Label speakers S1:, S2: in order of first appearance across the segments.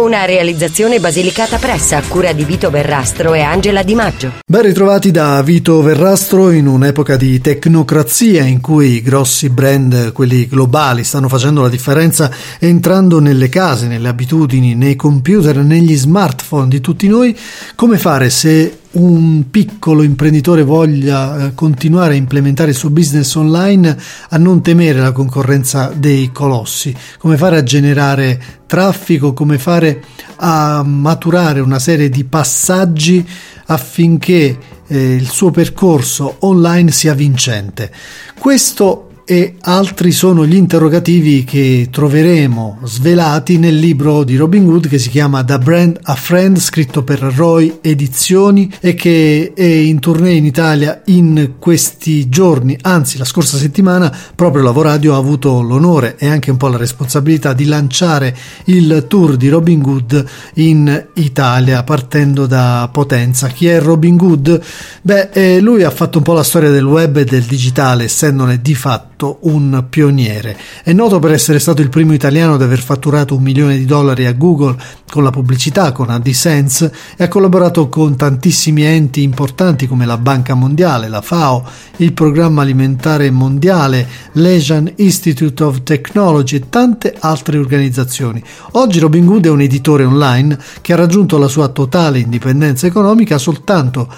S1: Una realizzazione basilicata pressa a cura di Vito Verrastro e Angela Di Maggio.
S2: Ben ritrovati da Vito Verrastro in un'epoca di tecnocrazia in cui i grossi brand, quelli globali, stanno facendo la differenza entrando nelle case, nelle abitudini, nei computer, negli smartphone di tutti noi. Come fare se un piccolo imprenditore voglia eh, continuare a implementare il suo business online a non temere la concorrenza dei colossi, come fare a generare traffico, come fare a maturare una serie di passaggi affinché eh, il suo percorso online sia vincente. Questo e altri sono gli interrogativi che troveremo svelati nel libro di Robin Hood che si chiama The Brand a Friend, scritto per Roy Edizioni e che è in tournée in Italia in questi giorni, anzi la scorsa settimana proprio Lavoradio ha avuto l'onore e anche un po' la responsabilità di lanciare il tour di Robin Hood in Italia partendo da Potenza. Chi è Robin Hood? Beh, eh, lui ha fatto un po' la storia del web e del digitale, essendone di fatto un pioniere. È noto per essere stato il primo italiano ad aver fatturato un milione di dollari a Google con la pubblicità, con AdSense e ha collaborato con tantissimi enti importanti come la Banca Mondiale, la FAO, il Programma Alimentare Mondiale, l'Asian Institute of Technology e tante altre organizzazioni. Oggi Robin Hood è un editore online che ha raggiunto la sua totale indipendenza economica soltanto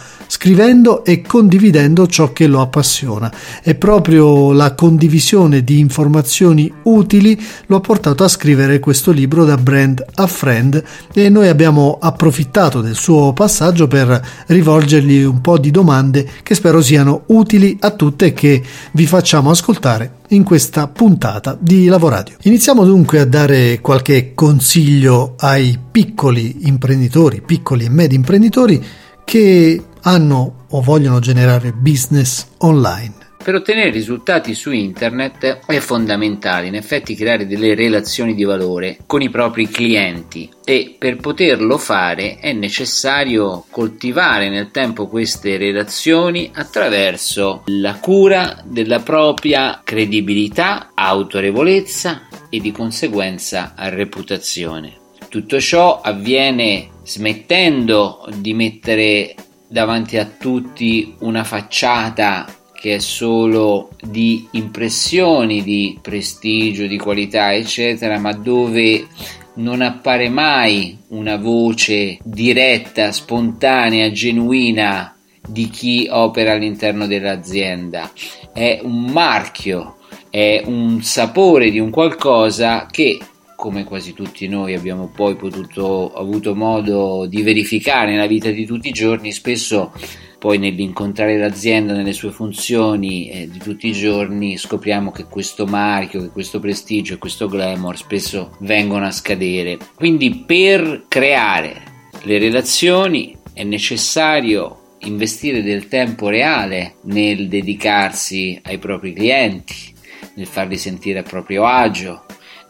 S2: scrivendo e condividendo ciò che lo appassiona. E proprio la condivisione di informazioni utili lo ha portato a scrivere questo libro da brand a friend e noi abbiamo approfittato del suo passaggio per rivolgergli un po' di domande che spero siano utili a tutte e che vi facciamo ascoltare in questa puntata di Lavoradio. Iniziamo dunque a dare qualche consiglio ai piccoli imprenditori, piccoli e medi imprenditori che hanno o vogliono generare business online.
S3: Per ottenere risultati su internet è fondamentale in effetti creare delle relazioni di valore con i propri clienti e per poterlo fare è necessario coltivare nel tempo queste relazioni attraverso la cura della propria credibilità, autorevolezza e di conseguenza reputazione. Tutto ciò avviene smettendo di mettere davanti a tutti una facciata che è solo di impressioni di prestigio, di qualità, eccetera, ma dove non appare mai una voce diretta, spontanea, genuina di chi opera all'interno dell'azienda. È un marchio, è un sapore di un qualcosa che come quasi tutti noi abbiamo poi potuto avuto modo di verificare nella vita di tutti i giorni, spesso poi nell'incontrare l'azienda nelle sue funzioni eh, di tutti i giorni scopriamo che questo marchio, che questo prestigio e questo glamour spesso vengono a scadere. Quindi per creare le relazioni è necessario investire del tempo reale nel dedicarsi ai propri clienti, nel farli sentire a proprio agio,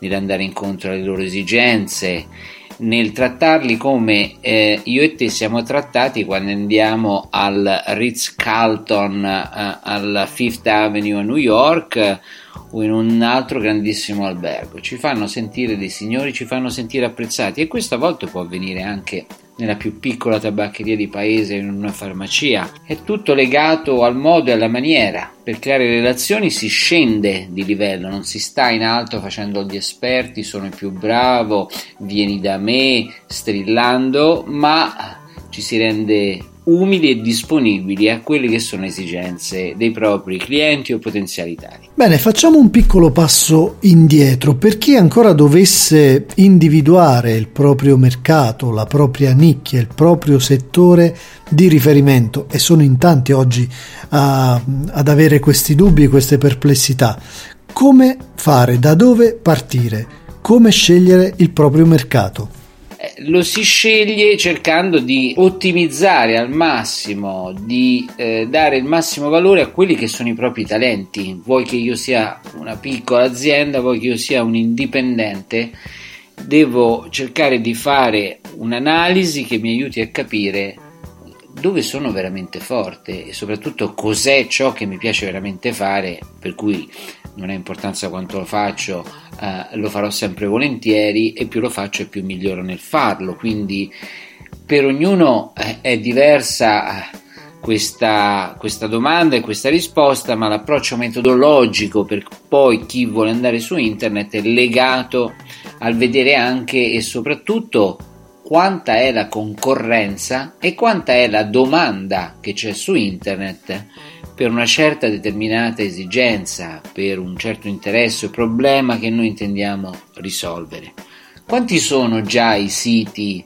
S3: nell'andare incontro alle loro esigenze, nel trattarli come eh, io e te siamo trattati quando andiamo al Ritz Carlton eh, alla Fifth Avenue a New York o in un altro grandissimo albergo. Ci fanno sentire dei signori, ci fanno sentire apprezzati e questo a volte può avvenire anche nella più piccola tabaccheria di paese in una farmacia. È tutto legato al modo e alla maniera. Per creare relazioni si scende di livello, non si sta in alto facendo gli esperti, sono il più bravo, vieni da me, strillando, ma ci si rende umili e disponibili a quelle che sono esigenze dei propri clienti o potenziali tali.
S2: Bene, facciamo un piccolo passo indietro. Per chi ancora dovesse individuare il proprio mercato, la propria nicchia, il proprio settore di riferimento, e sono in tanti oggi a, ad avere questi dubbi queste perplessità, come fare, da dove partire, come scegliere il proprio mercato?
S3: Lo si sceglie cercando di ottimizzare al massimo, di eh, dare il massimo valore a quelli che sono i propri talenti. Vuoi che io sia una piccola azienda, vuoi che io sia un indipendente, devo cercare di fare un'analisi che mi aiuti a capire dove sono veramente forte e soprattutto cos'è ciò che mi piace veramente fare, per cui non ha importanza quanto lo faccio, eh, lo farò sempre volentieri e più lo faccio e più miglioro nel farlo. Quindi per ognuno eh, è diversa eh, questa, questa, domanda e questa risposta, ma l'approccio metodologico per poi chi vuole andare su internet è legato al vedere anche e soprattutto quanta è la concorrenza e quanta è la domanda che c'è su internet per una certa determinata esigenza, per un certo interesse o problema che noi intendiamo risolvere. Quanti sono già i siti,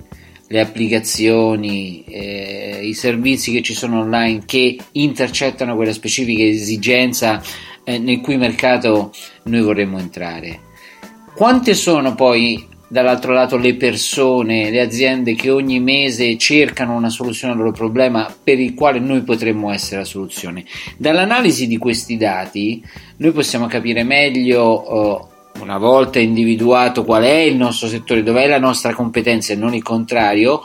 S3: le applicazioni, eh, i servizi che ci sono online che intercettano quella specifica esigenza eh, nel cui mercato noi vorremmo entrare? Quante sono poi dall'altro lato le persone, le aziende che ogni mese cercano una soluzione al loro problema per il quale noi potremmo essere la soluzione. Dall'analisi di questi dati noi possiamo capire meglio uh, una volta individuato qual è il nostro settore, dov'è la nostra competenza e non il contrario,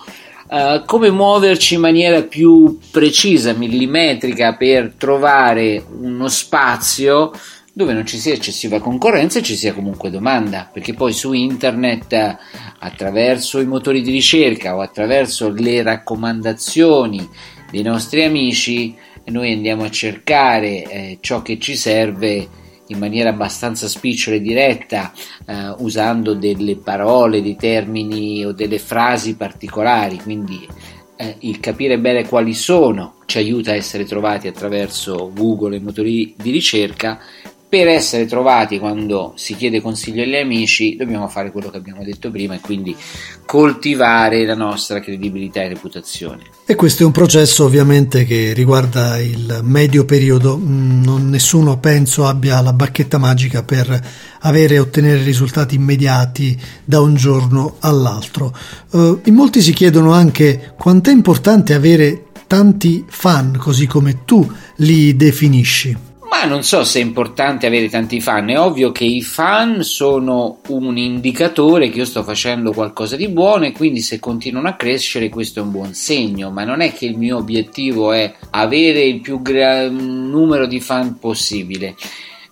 S3: uh, come muoverci in maniera più precisa, millimetrica per trovare uno spazio dove non ci sia eccessiva concorrenza e ci sia comunque domanda, perché poi su internet attraverso i motori di ricerca o attraverso le raccomandazioni dei nostri amici noi andiamo a cercare eh, ciò che ci serve in maniera abbastanza spicciola e diretta, eh, usando delle parole, dei termini o delle frasi particolari, quindi eh, il capire bene quali sono ci aiuta a essere trovati attraverso Google e motori di ricerca per essere trovati quando si chiede consiglio agli amici dobbiamo fare quello che abbiamo detto prima e quindi coltivare la nostra credibilità e reputazione.
S2: E questo è un processo ovviamente che riguarda il medio periodo, mm, non nessuno penso abbia la bacchetta magica per avere e ottenere risultati immediati da un giorno all'altro. Uh, in molti si chiedono anche quanto è importante avere tanti fan così come tu li definisci.
S3: Ma non so se è importante avere tanti fan, è ovvio che i fan sono un indicatore che io sto facendo qualcosa di buono e quindi se continuano a crescere questo è un buon segno, ma non è che il mio obiettivo è avere il più gra- numero di fan possibile.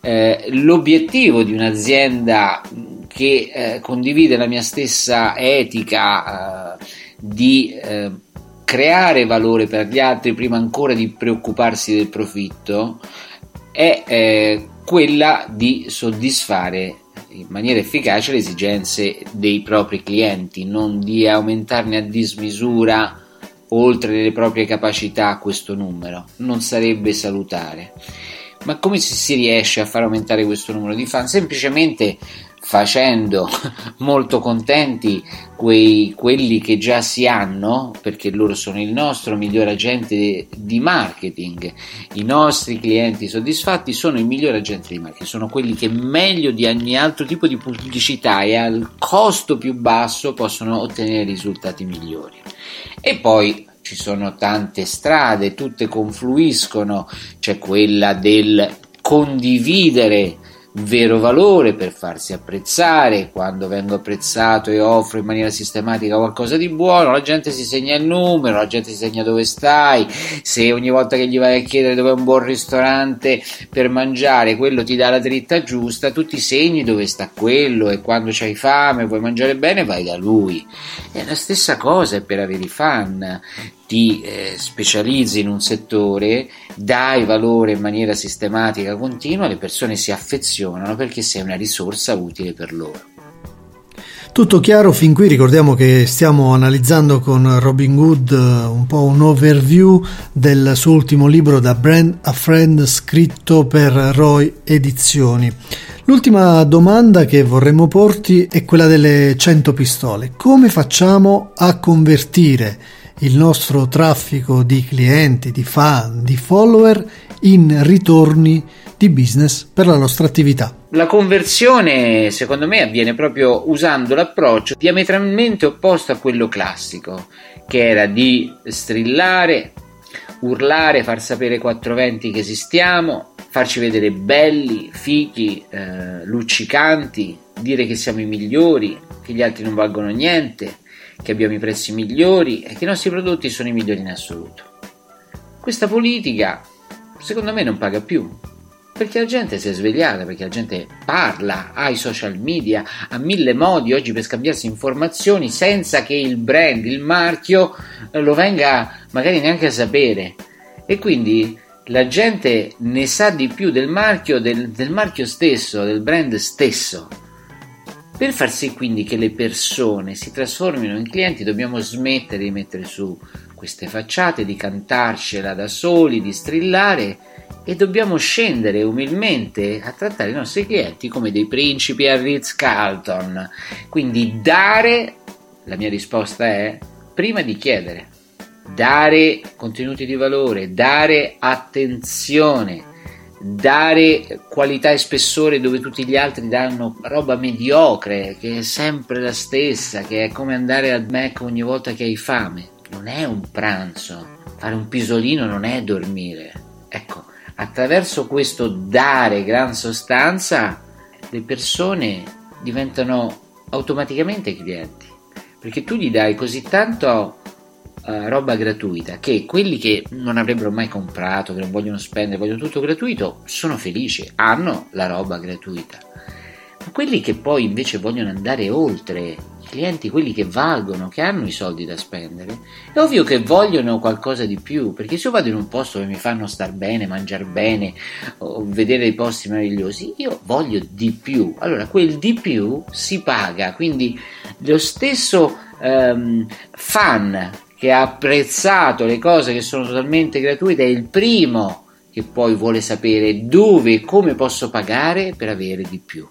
S3: Eh, l'obiettivo di un'azienda che eh, condivide la mia stessa etica eh, di eh, creare valore per gli altri prima ancora di preoccuparsi del profitto è eh, quella di soddisfare in maniera efficace le esigenze dei propri clienti, non di aumentarne a dismisura oltre le proprie capacità questo numero, non sarebbe salutare. Ma come si riesce a far aumentare questo numero di fan? Semplicemente facendo molto contenti quei, quelli che già si hanno, perché loro sono il nostro miglior agente di marketing, i nostri clienti soddisfatti sono il miglior agente di marketing, sono quelli che meglio di ogni altro tipo di pubblicità e al costo più basso possono ottenere risultati migliori. E poi ci sono tante strade, tutte confluiscono, c'è quella del condividere vero valore per farsi apprezzare, quando vengo apprezzato e offro in maniera sistematica qualcosa di buono, la gente si segna il numero, la gente si segna dove stai, se ogni volta che gli vai a chiedere dove è un buon ristorante per mangiare, quello ti dà la dritta giusta, tu ti segni dove sta quello e quando c'hai fame, vuoi mangiare bene, vai da lui. È la stessa cosa per avere i fan, ti eh, specializzi in un settore, dai valore in maniera sistematica, continua, le persone si affezionano perché sei una risorsa utile per loro.
S2: Tutto chiaro fin qui, ricordiamo che stiamo analizzando con Robin Hood eh, un po' un overview del suo ultimo libro da Brand a Friend scritto per Roy Edizioni. L'ultima domanda che vorremmo porti è quella delle 100 pistole. Come facciamo a convertire il nostro traffico di clienti, di fan, di follower in ritorni di business per la nostra attività.
S3: La conversione, secondo me, avviene proprio usando l'approccio diametralmente opposto a quello classico, che era di strillare, urlare, far sapere ai 420 che esistiamo, farci vedere belli, fichi, eh, luccicanti, dire che siamo i migliori, che gli altri non valgono niente, che abbiamo i prezzi migliori e che i nostri prodotti sono i migliori in assoluto. Questa politica, secondo me, non paga più. Perché la gente si è svegliata, perché la gente parla, ha i social media, ha mille modi oggi per scambiarsi informazioni senza che il brand, il marchio eh, lo venga magari neanche a sapere. E quindi la gente ne sa di più del marchio, del, del marchio stesso, del brand stesso. Per far sì quindi che le persone si trasformino in clienti dobbiamo smettere di mettere su queste facciate, di cantarcela da soli, di strillare e dobbiamo scendere umilmente a trattare i nostri clienti come dei principi a Ritz Carlton. Quindi dare, la mia risposta è, prima di chiedere, dare contenuti di valore, dare attenzione, dare qualità e spessore dove tutti gli altri danno roba mediocre, che è sempre la stessa, che è come andare al Mac ogni volta che hai fame. Non è un pranzo, fare un pisolino non è dormire. Ecco, attraverso questo dare gran sostanza, le persone diventano automaticamente clienti, perché tu gli dai così tanto uh, roba gratuita che quelli che non avrebbero mai comprato, che non vogliono spendere, vogliono tutto gratuito, sono felici, hanno la roba gratuita. Ma quelli che poi invece vogliono andare oltre, i clienti, quelli che valgono, che hanno i soldi da spendere, è ovvio che vogliono qualcosa di più, perché se io vado in un posto dove mi fanno star bene, mangiare bene, o vedere dei posti meravigliosi, io voglio di più. Allora, quel di più si paga, quindi lo stesso um, fan che ha apprezzato le cose che sono totalmente gratuite è il primo che poi vuole sapere dove e come posso pagare per avere di più.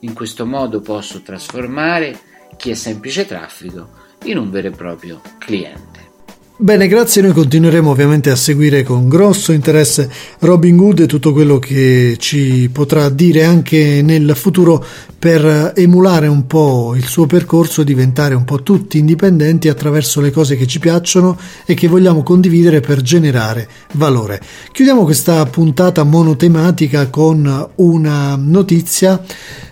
S3: In questo modo posso trasformare chi è semplice traffico in un vero e proprio cliente.
S2: Bene, grazie. Noi continueremo ovviamente a seguire con grosso interesse Robin Hood e tutto quello che ci potrà dire anche nel futuro per emulare un po' il suo percorso e diventare un po' tutti indipendenti attraverso le cose che ci piacciono e che vogliamo condividere per generare valore. Chiudiamo questa puntata monotematica con una notizia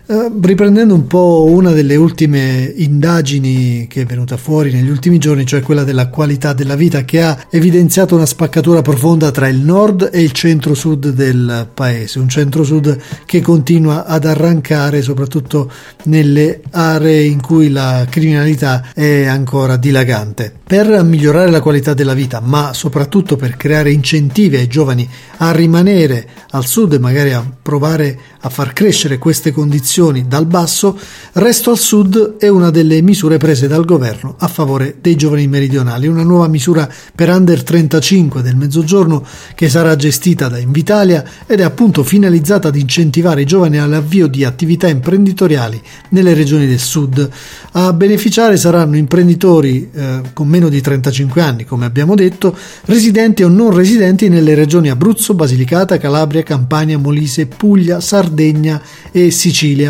S2: eh, riprendendo un po' una delle ultime indagini che è venuta fuori negli ultimi giorni, cioè quella della qualità della vita, che ha evidenziato una spaccatura profonda tra il nord e il centro-sud del paese, un centro-sud che continua ad arrancare soprattutto nelle aree in cui la criminalità è ancora dilagante. Per migliorare la qualità della vita, ma soprattutto per creare incentivi ai giovani a rimanere al sud e magari a provare a far crescere queste condizioni dal basso, Resto al Sud è una delle misure prese dal governo a favore dei giovani meridionali, una nuova misura per under 35 del mezzogiorno che sarà gestita da Invitalia ed è appunto finalizzata ad incentivare i giovani all'avvio di attività imprenditoriali nelle regioni del sud. A beneficiare saranno imprenditori eh, con meno di 35 anni, come abbiamo detto, residenti o non residenti nelle regioni Abruzzo, Basilicata, Calabria, Campania, Molise, Puglia, Sardegna e Sicilia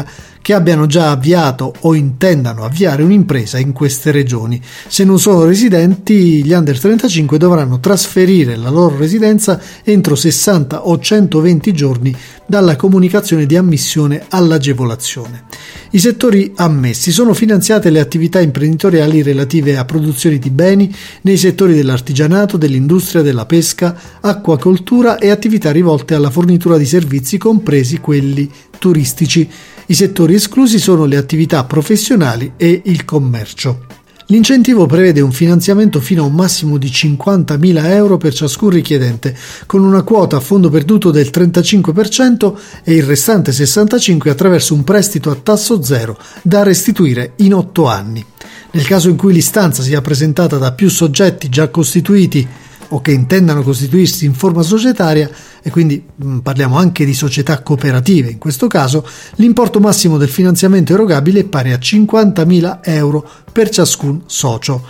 S2: che abbiano già avviato o intendano avviare un'impresa in queste regioni. Se non sono residenti, gli under 35 dovranno trasferire la loro residenza entro 60 o 120 giorni dalla comunicazione di ammissione all'agevolazione. I settori ammessi sono finanziate le attività imprenditoriali relative a produzioni di beni nei settori dell'artigianato, dell'industria, della pesca, acquacoltura e attività rivolte alla fornitura di servizi, compresi quelli turistici. I settori esclusi sono le attività professionali e il commercio. L'incentivo prevede un finanziamento fino a un massimo di 50.000 euro per ciascun richiedente, con una quota a fondo perduto del 35% e il restante 65% attraverso un prestito a tasso zero da restituire in 8 anni. Nel caso in cui l'istanza sia presentata da più soggetti già costituiti o che intendano costituirsi in forma societaria, e quindi mh, parliamo anche di società cooperative in questo caso, l'importo massimo del finanziamento erogabile è pari a 50.000 euro per ciascun socio.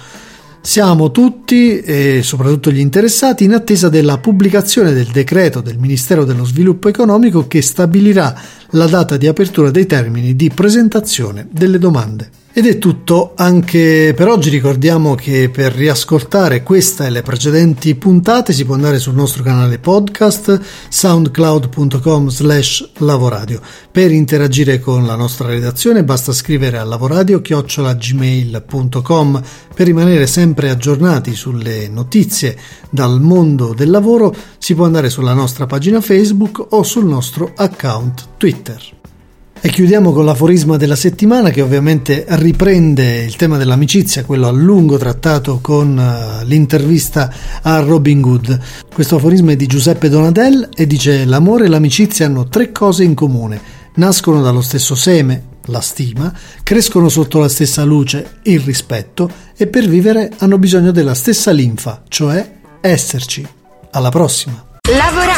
S2: Siamo tutti, e soprattutto gli interessati, in attesa della pubblicazione del decreto del Ministero dello Sviluppo Economico che stabilirà la data di apertura dei termini di presentazione delle domande. Ed è tutto anche per oggi. Ricordiamo che per riascoltare questa e le precedenti puntate si può andare sul nostro canale podcast soundcloud.com slash lavoradio. Per interagire con la nostra redazione basta scrivere a lavoradio chiocciolagmail.com per rimanere sempre aggiornati sulle notizie dal mondo del lavoro si può andare sulla nostra pagina Facebook o sul nostro account Twitter. E chiudiamo con l'aforisma della settimana che ovviamente riprende il tema dell'amicizia, quello a lungo trattato con uh, l'intervista a Robin Hood. Questo aforisma è di Giuseppe Donadel e dice l'amore e l'amicizia hanno tre cose in comune. Nascono dallo stesso seme, la stima, crescono sotto la stessa luce, il rispetto e per vivere hanno bisogno della stessa linfa, cioè esserci. Alla prossima!